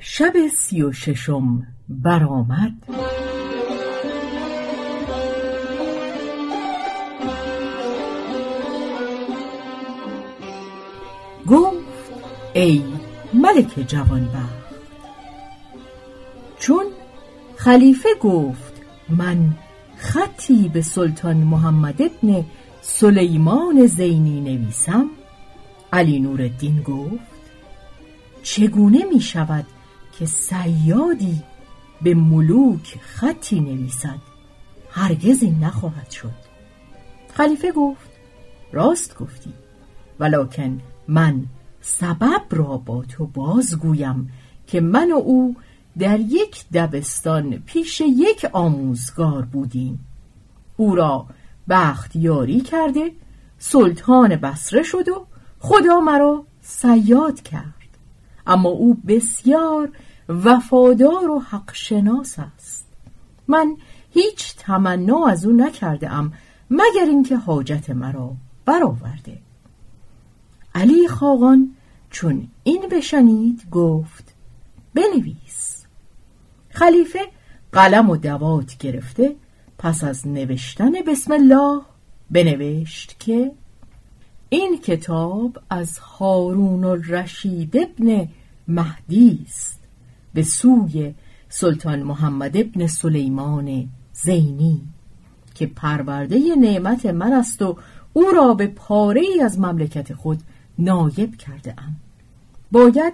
شب سی و ششم برآمد. گفت ای ملک جوانبخت چون خلیفه گفت من خطی به سلطان محمد ابن سلیمان زینی نویسم علی نور الدین گفت چگونه می شود که سیادی به ملوک خطی نویسد. هرگز این نخواهد شد. خلیفه گفت راست گفتی. ولکن من سبب را با تو بازگویم که من و او در یک دبستان پیش یک آموزگار بودیم. او را بخت یاری کرده سلطان بسره شد و خدا مرا سیاد کرد. اما او بسیار وفادار و حق شناس است. من هیچ تمنا از او نکرده ام مگر اینکه حاجت مرا برآورده. علی خاقان چون این بشنید گفت بنویس. خلیفه قلم و دوات گرفته پس از نوشتن بسم الله بنوشت که این کتاب از هارون الرشید ابن مهدی است. به سوی سلطان محمد ابن سلیمان زینی که پرورده نعمت من است و او را به پاره ای از مملکت خود نایب کرده ام باید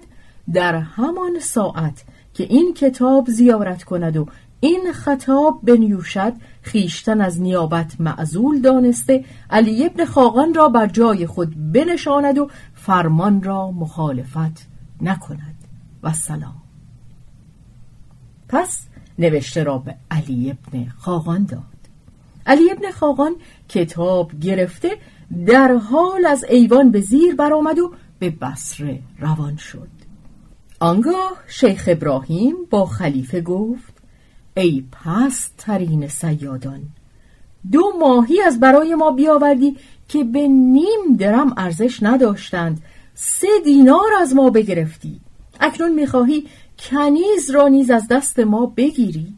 در همان ساعت که این کتاب زیارت کند و این خطاب بنیوشد خیشتن از نیابت معزول دانسته علی ابن خاقان را بر جای خود بنشاند و فرمان را مخالفت نکند. و سلام. پس نوشته را به علی ابن خاقان داد. علی ابن خاقان کتاب گرفته در حال از ایوان به زیر برآمد و به بصره روان شد. آنگاه شیخ ابراهیم با خلیفه گفت ای پست ترین سیادان دو ماهی از برای ما بیاوردی که به نیم درم ارزش نداشتند سه دینار از ما بگرفتی. اکنون می‌خواهی کنیز را نیز از دست ما بگیری.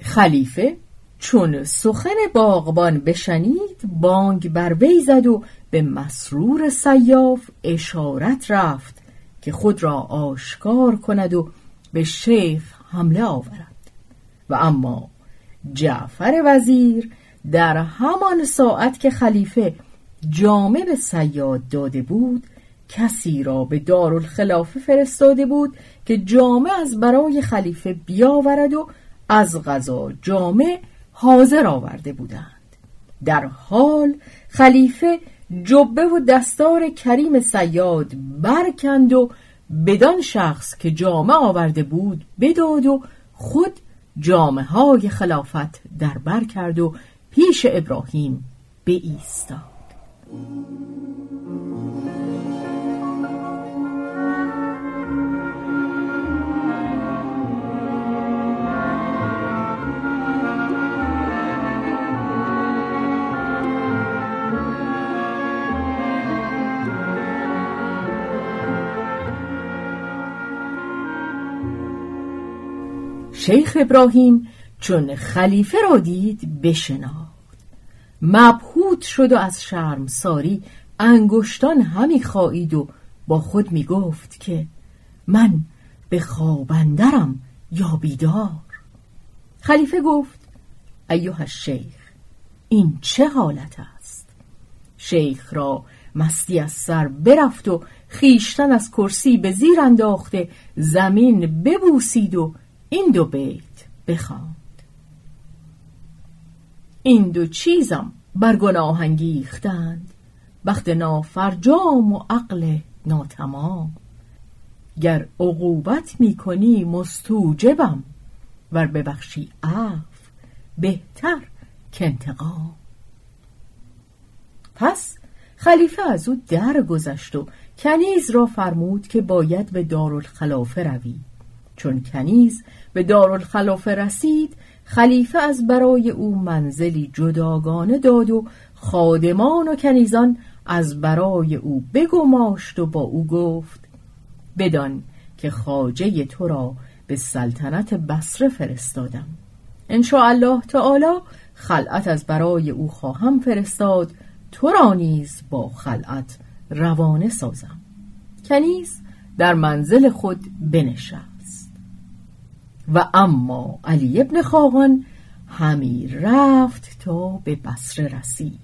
خلیفه چون سخن باغبان بشنید بانگ بر وی زد و به مسرور سیاف اشارت رفت که خود را آشکار کند و به شیخ حمله آورد. و اما جعفر وزیر در همان ساعت که خلیفه جامه به سیاد داده بود کسی را به دارالخلافه فرستاده بود که جامه از برای خلیفه بیاورد و از غذا جامه حاضر آورده بودند. در حال خلیفه جبه و دستار کریم سیاد برکند و بدان شخص که جامه آورده بود بداد و خود جامعه های خلافت در بر کرد و پیش ابراهیم به ایستاد. شیخ ابراهیم چون خلیفه را دید بشناخت. مبهوت شد و از شرم ساری انگشتان همی خواهید و با خود می گفت که من به خوابندرم یا بیدار. خلیفه گفت ایوه شیخ این چه حالت است؟ شیخ را مستی از سر برفت و خیشتن از کرسی به زیر انداخته زمین ببوسید و این دو بیت بخواند. این دو چیزم بر گناه انگیختند. بخت نافرجام و عقل ناتمام. گر عقوبت می‌کنی مستوجبم ور ببخشی عفو بهتر که انتقام. پس خلیفه از او درگذشت و کنیز را فرمود که باید به دارالخلافه روی چون کنیز به دارالخلافه رسید خلیفه از برای او منزلی جداگانه داد و خادمان و کنیزان از برای او بگماشت و با او گفت بدان که خاجه تو را به سلطنت بصره فرستادم. ان الله تعالی خلعت از برای او خواهم فرستاد تو را نیز با خلعت روانه سازم. کنیز در منزل خود بنشست. و اما علی ابن خاقان همی رفت تا به بصره رسید.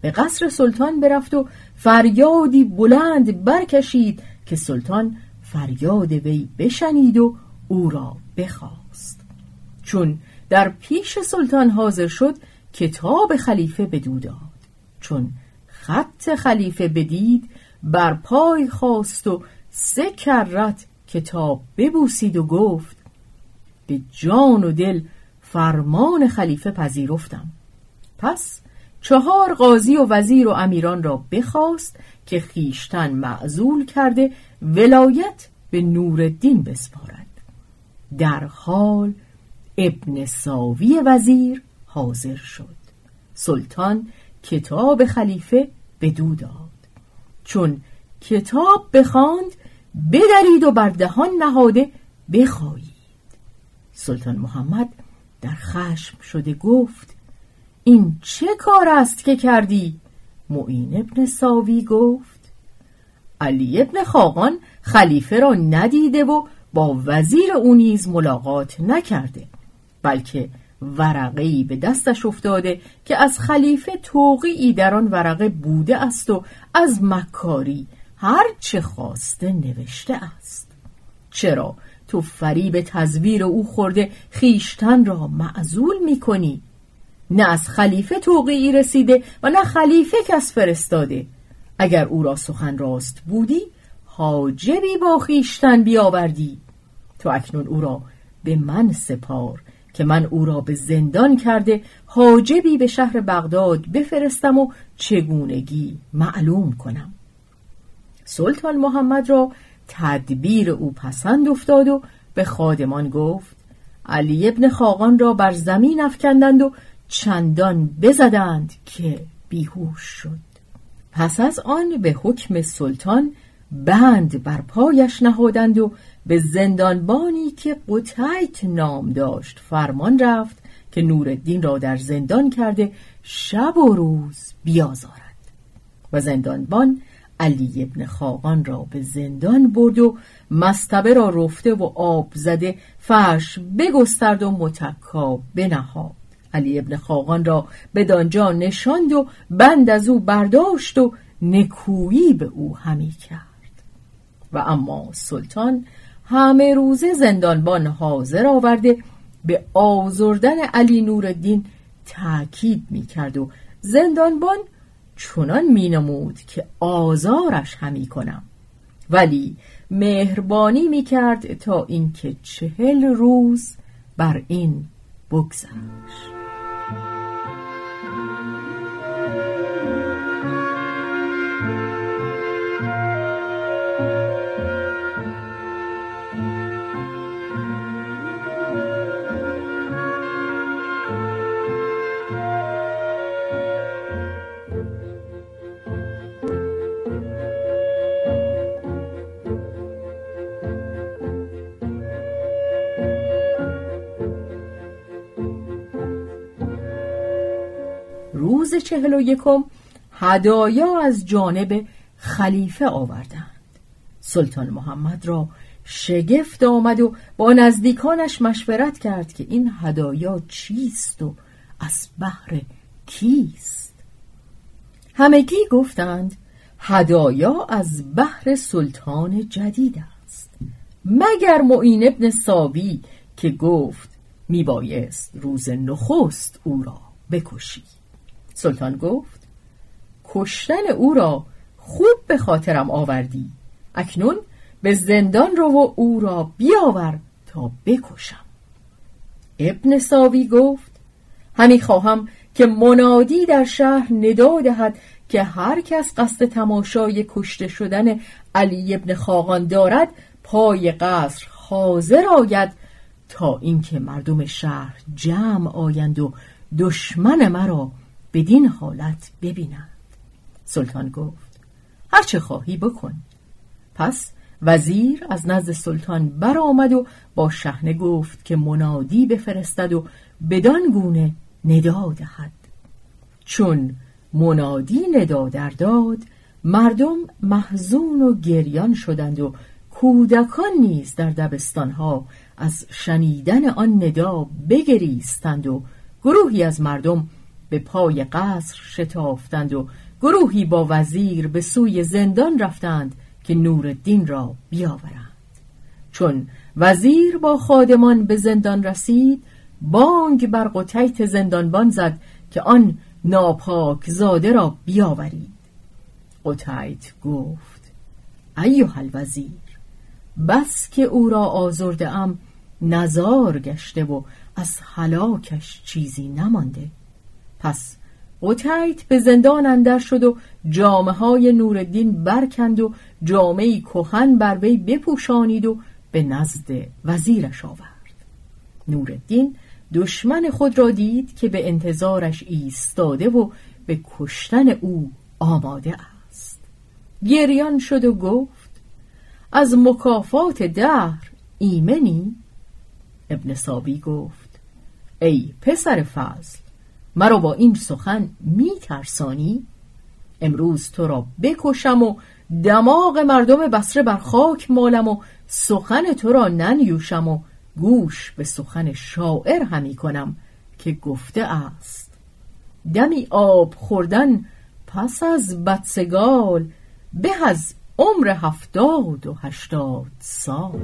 به قصر سلطان برفت و فریادی بلند برکشید که سلطان فریاد وی بشنید و او را بخواست. چون در پیش سلطان حاضر شد کتاب خلیفه بدو داد چون خط خلیفه بدید بر پای خواست و سه کرت کتاب ببوسید و گفت به جان و دل فرمان خلیفه پذیرفتم. پس چهار قاضی و وزیر و امیران را بخواست که خیشتن معزول کرده ولایت به نورالدین بسپارد. در حال ابن ساوی وزیر حاضر شد. سلطان کتاب خلیفه بدو داد. چون کتاب بخواند بدرید و بر دهان نهاده بخوایید سلطان محمد در خشم شده گفت این چه کار است که کردی؟ معین ابن ساوی گفت علی ابن خاقان خلیفه را ندیده و با وزیر او نیز ملاقات نکرده بلکه ورقی به دستش افتاده که از خلیفه توقیی در آن ورقه بوده است و از مکاری هر چه خواسته نوشته است چرا تو فریب تزویر او خورده خیشتن را معزول می کنی نه از خلیفه توقیی رسیده و نه خلیفه کس فرستاده. اگر او را سخن راست بودی حاجبی با خیشتن بیاوردی. تو اکنون او را به من سپار که من او را به زندان کرده حاجبی به شهر بغداد بفرستم و چگونگی معلوم کنم. سلطان محمد را تدبیر او پسند افتاد و به خادمان گفت علی ابن خاقان را بر زمین افکندند و چندان بزدند که بیهوش شد. پس از آن به حکم سلطان بند بر پایش نهادند و به زندانبانی که قطعیت نام داشت فرمان رفت که نورالدین را در زندان کرده شب و روز بیازارد. و زندانبان علی ابن خاقان را به زندان برد و مستبه را رفته و آب زده فرش بگسترد و متکا بنهاد. علی ابن خاقان را به دانجا نشاند و بند از او برداشت و نکویی به او همی کرد. و اما سلطان همه روزه زندانبان حاضر آورده به آزردن علی نورالدین تأکید می کرد و زندانبان چنان می نمود که آزارش همی کنم. ولی مهربانی می کرد تا اینکه چهل روز بر این بگذشت چهل و یکم هدایا از جانب خلیفه آوردند. سلطان محمد را شگفت آمد و با نزدیکانش مشورت کرد که این هدایا چیست و از بحر کیست. همگی گفتند هدایا از بحر سلطان جدید است. مگر معین ابن ساوی که گفت میبایست روز نخست او را بکشی؟ سلطان گفت کشتن او را خوب به خاطرم آوردی. اکنون به زندان رو و او را بیاور تا بکشم. ابن ساوی گفت همی خواهم که منادی در شهر ندا دهد که هر کس قصد تماشای کشته شدن علی ابن خاقان دارد پای قصر حاضر آید تا اینکه مردم شهر جمع آیند و دشمن مرا بدین حالت ببینند. سلطان گفت هرچه خواهی بکن. پس وزیر از نزد سلطان برآمد و با شهنه گفت که منادی بفرستد و بدان گونه ندا دهد. چون منادی ندا در داد مردم محزون و گریان شدند و کودکان نیز در دبستانها از شنیدن آن ندا بگریستند و گروهی از مردم به پای قصر شتافتند و گروهی با وزیر به سوی زندان رفتند که نورالدین را بیاورند. چون وزیر با خادمان به زندان رسید بانگ بر قطیت زندانبان زد که آن ناپاک زاده را بیاورید. قطیت گفت ایوه الوزیر بس که او را آزرده ام نزار گشته و از حلاکش چیزی نمانده. پس قطیت به زندان اندر شد و جامعه های نوردین برکند و جامعه کهن بر وی بپوشانید و به نزد وزیرش آورد. نوردین دشمن خود را دید که به انتظارش ایستاده و به کشتن او آماده است. گریان شد و گفت از مکافات دهر ایمنی؟ ابن سابی گفت ای پسر فضل مرا با این سخن می ترسانی؟ امروز تو را بکشم و دماغ مردم بسره بر خاک مالم و سخن تو را ننیوشم و گوش به سخن شاعر همی کنم که گفته است دمی آب خوردن پس از بدسگال به از عمر هفتاد و هشتاد سال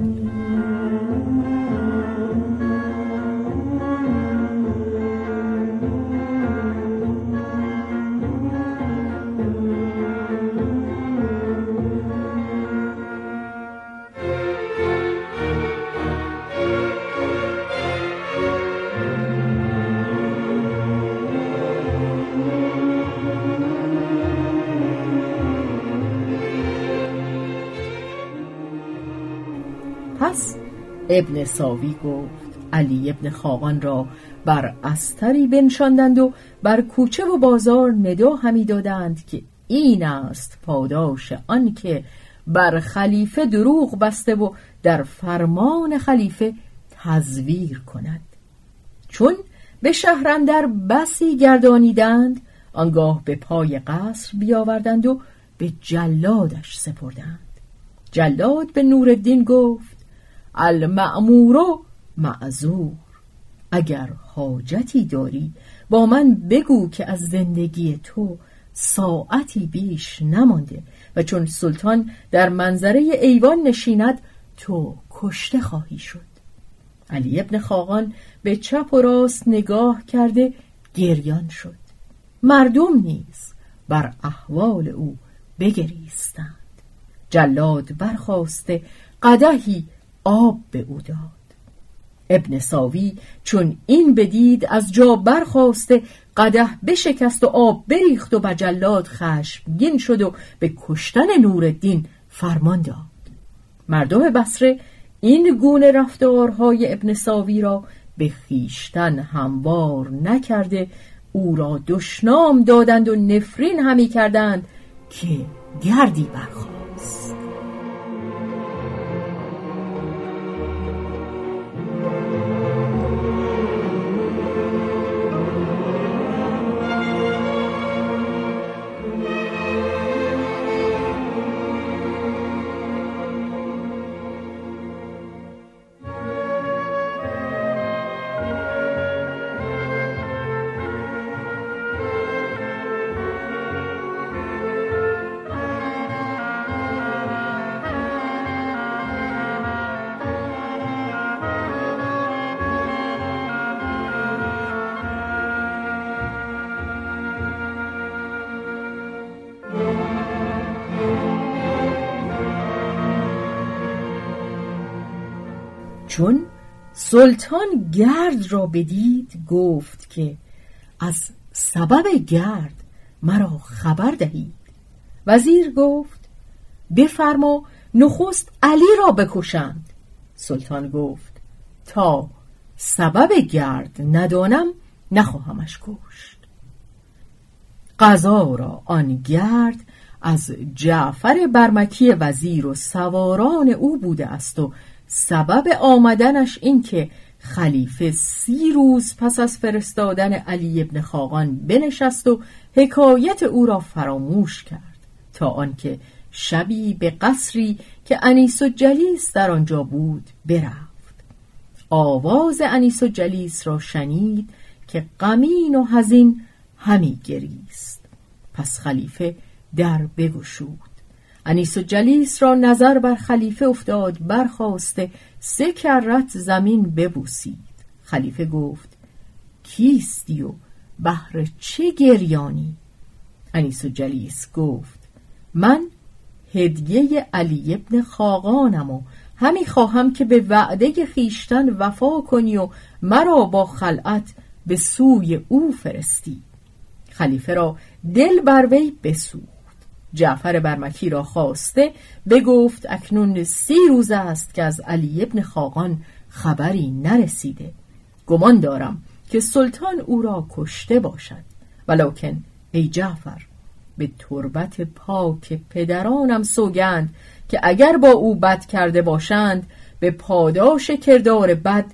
ابن ساوی گفت علی ابن خاقان را بر استری بنشاندند و بر کوچه و بازار ندا همی دادند که این است پاداش آن که بر خلیفه دروغ بسته و در فرمان خلیفه تزویر کند. چون به شهرندر بسی گردانیدند آنگاه به پای قصر بیاوردند و به جلادش سپردند. جلاد به نورالدین گفت المعمور معذور. اگر حاجتی داری با من بگو که از زندگی تو ساعتی بیش نمانده و چون سلطان در منظره ایوان نشیند تو کشته خواهی شد. علی ابن خاقان به چپ و راست نگاه کرده گریان شد. مردم نیز بر احوال او بگریستند. جلاد برخواسته قدهی آب به او داد. ابن ساوی چون این بدید از جا برخواسته قده بشکست و آب بریخت و بر جلاد خشمگین شد و به کشتن نورالدین فرمان داد. مردم بصره این گونه رفتارهای ابن ساوی را به خیشتن هموار نکرده او را دشنام دادند و نفرین همی کردند که گردی برخواست. چون سلطان گرد را بدید گفت که از سبب گرد مرا خبر دهید. وزیر گفت بفرما نخست علی را بکشند. سلطان گفت تا سبب گرد ندانم نخواهمش کشت. قضا را آن گرد از جعفر برمکی وزیر و سواران او بوده است و سبب آمدنش این که خلیفه سی روز پس از فرستادن علی ابن خاقان بنشست و حکایت او را فراموش کرد. تا آنکه شبی به قصری که انیس و جلیس در آنجا بود برفت. آواز انیس و جلیس را شنید که غمین و حزین همی گریست. پس خلیفه در بگشود. انیس و جلیس را نظر بر خلیفه افتاد برخواسته سه کرت زمین ببوسید. خلیفه گفت کیستی و بهر چه گریانی؟ انیس و جلیس گفت من هدیه علی ابن خاقانم و همی خواهم که به وعده خیشتن وفا کنی و مرا با خلعت به سوی او فرستی. خلیفه را دل بر وی بسوخت. جعفر برمکی را خواسته بگفت اکنون سی روز است که از علی ابن خاقان خبری نرسیده. گمان دارم که سلطان او را کشته باشد. ولکن ای جعفر به تربت پاک پدرانم سوگند که اگر با او بد کرده باشند به پاداش کردار بد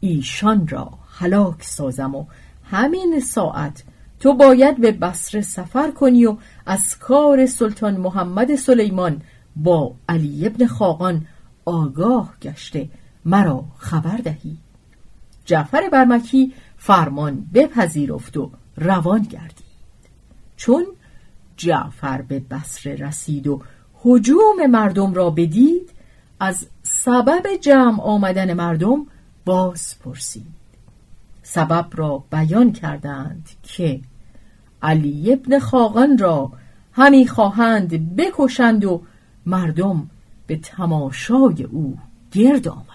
ایشان را هلاک سازم و همین ساعت تو باید به بصره سفر کنی و از کار سلطان محمد سلیمان با علی ابن خاقان آگاه گشته. مرا خبر دهی. جعفر برمکی فرمان بپذیرفت و روان گردید چون جعفر به بصره رسید و حجوم مردم را بدید از سبب جمع آمدن مردم باز پرسید. سبب را بیان کردند که علی ابن خاقان را همی خواهند بکشند و مردم به تماشای او گرد آمد.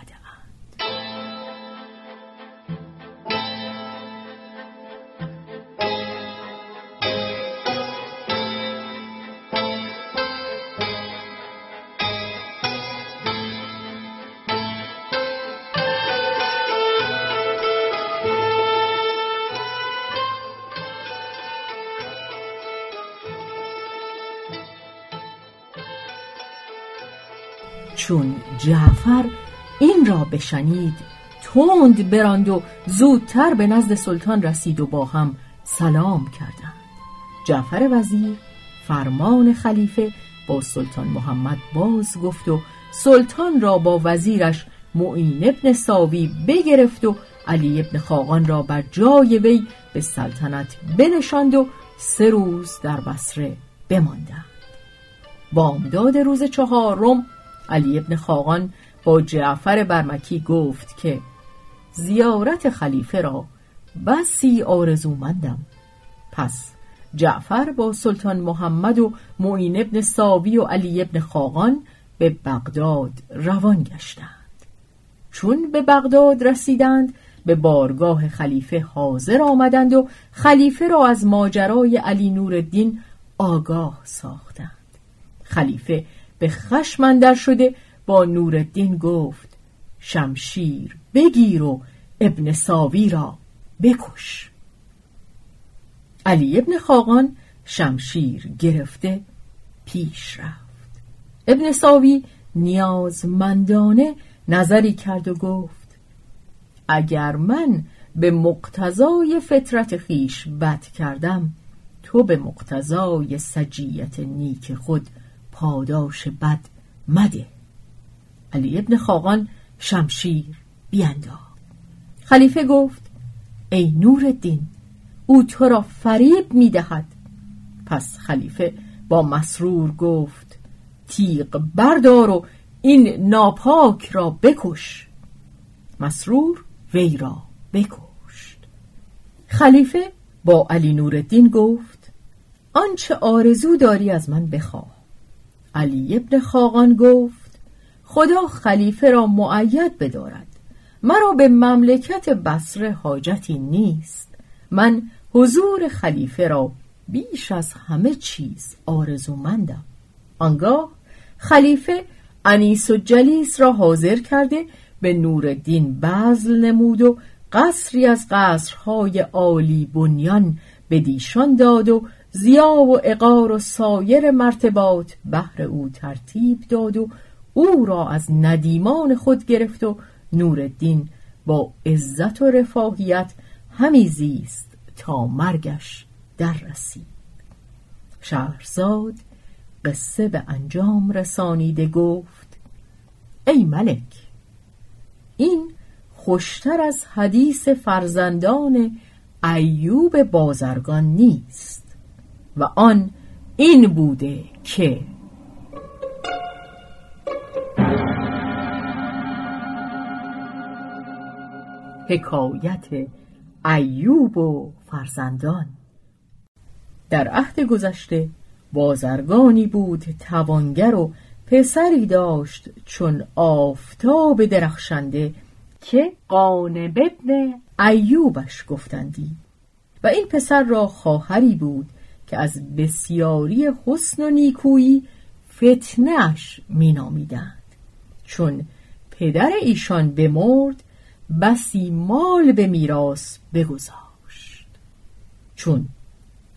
چون جعفر این را بشنید تند براند و زودتر به نزد سلطان رسید و با هم سلام کردند. جعفر وزیر فرمان خلیفه با سلطان محمد باز گفت و سلطان را با وزیرش معین ابن ساوی بگرفت و علی ابن خاقان را بر جای وی به سلطنت بنشاند و سه روز در بصره بماندند. بامداد روز چهارم علی ابن خاقان با جعفر برمکی گفت که زیارت خلیفه را بسی آرزومندم. پس جعفر با سلطان محمد و معین ابن ساوی و علی ابن خاقان به بغداد روان گشتند. چون به بغداد رسیدند به بارگاه خلیفه حاضر آمدند و خلیفه را از ماجرای علی نورالدین آگاه ساختند. خلیفه به خشم اندر شده با نورالدین گفت شمشیر بگیر و ابن ساوی را بکش. علی ابن خاقان شمشیر گرفته پیش رفت. ابن ساوی نیازمندانه نظری کرد و گفت اگر من به مقتضای فطرت خیش بد کردم تو به مقتضای سجیت نیک خود پاداش بد مده. علی ابن خاقان شمشیر بینداخت خلیفه گفت ای نور الدین او تو را فریب می‌دهد. پس خلیفه با مسرور گفت تیغ بردار و این ناپاک را بکش. مسرور وی را بکشت. خلیفه با علی نورالدین گفت آنچه آرزو داری از من بخواه. علی ابن خاقان گفت خدا خلیفه را معید بدارد. مرا به مملکت بصره حاجتی نیست. من حضور خلیفه را بیش از همه چیز آرزومندم. آنگاه خلیفه انیس و جلیس را حاضر کرده به نورالدین بزل نمود و قصری از قصرهای عالی بنیان به دیشان داد و زیا و اقار و سایر مرتبات بهر او ترتیب داد و او را از ندیمان خود گرفت و نورالدین با عزت و رفاهیت همی زیست تا مرگش در رسید. شهرزاد قصه به انجام رسانیده گفت ای ملک این خوشتر از حدیث فرزندان ایوب بازرگان نیست. و آن این بوده که حکایت ایوب و فرزندان. در عهد گذشته بازرگانی بود توانگر و پسری داشت چون آفتاب درخشنده که قانب ابن ایوبش گفتندی. و این پسر را خواهری بود که از بسیاری حسن و نیکویی فتنش مینامیدند. چون پدر ایشان بمرد بسی مال به میراث بگذاشت. چون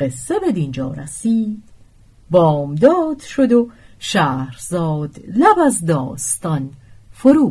قصه به دینجا رسید بامداد شد و شهرزاد لب از داستان فرو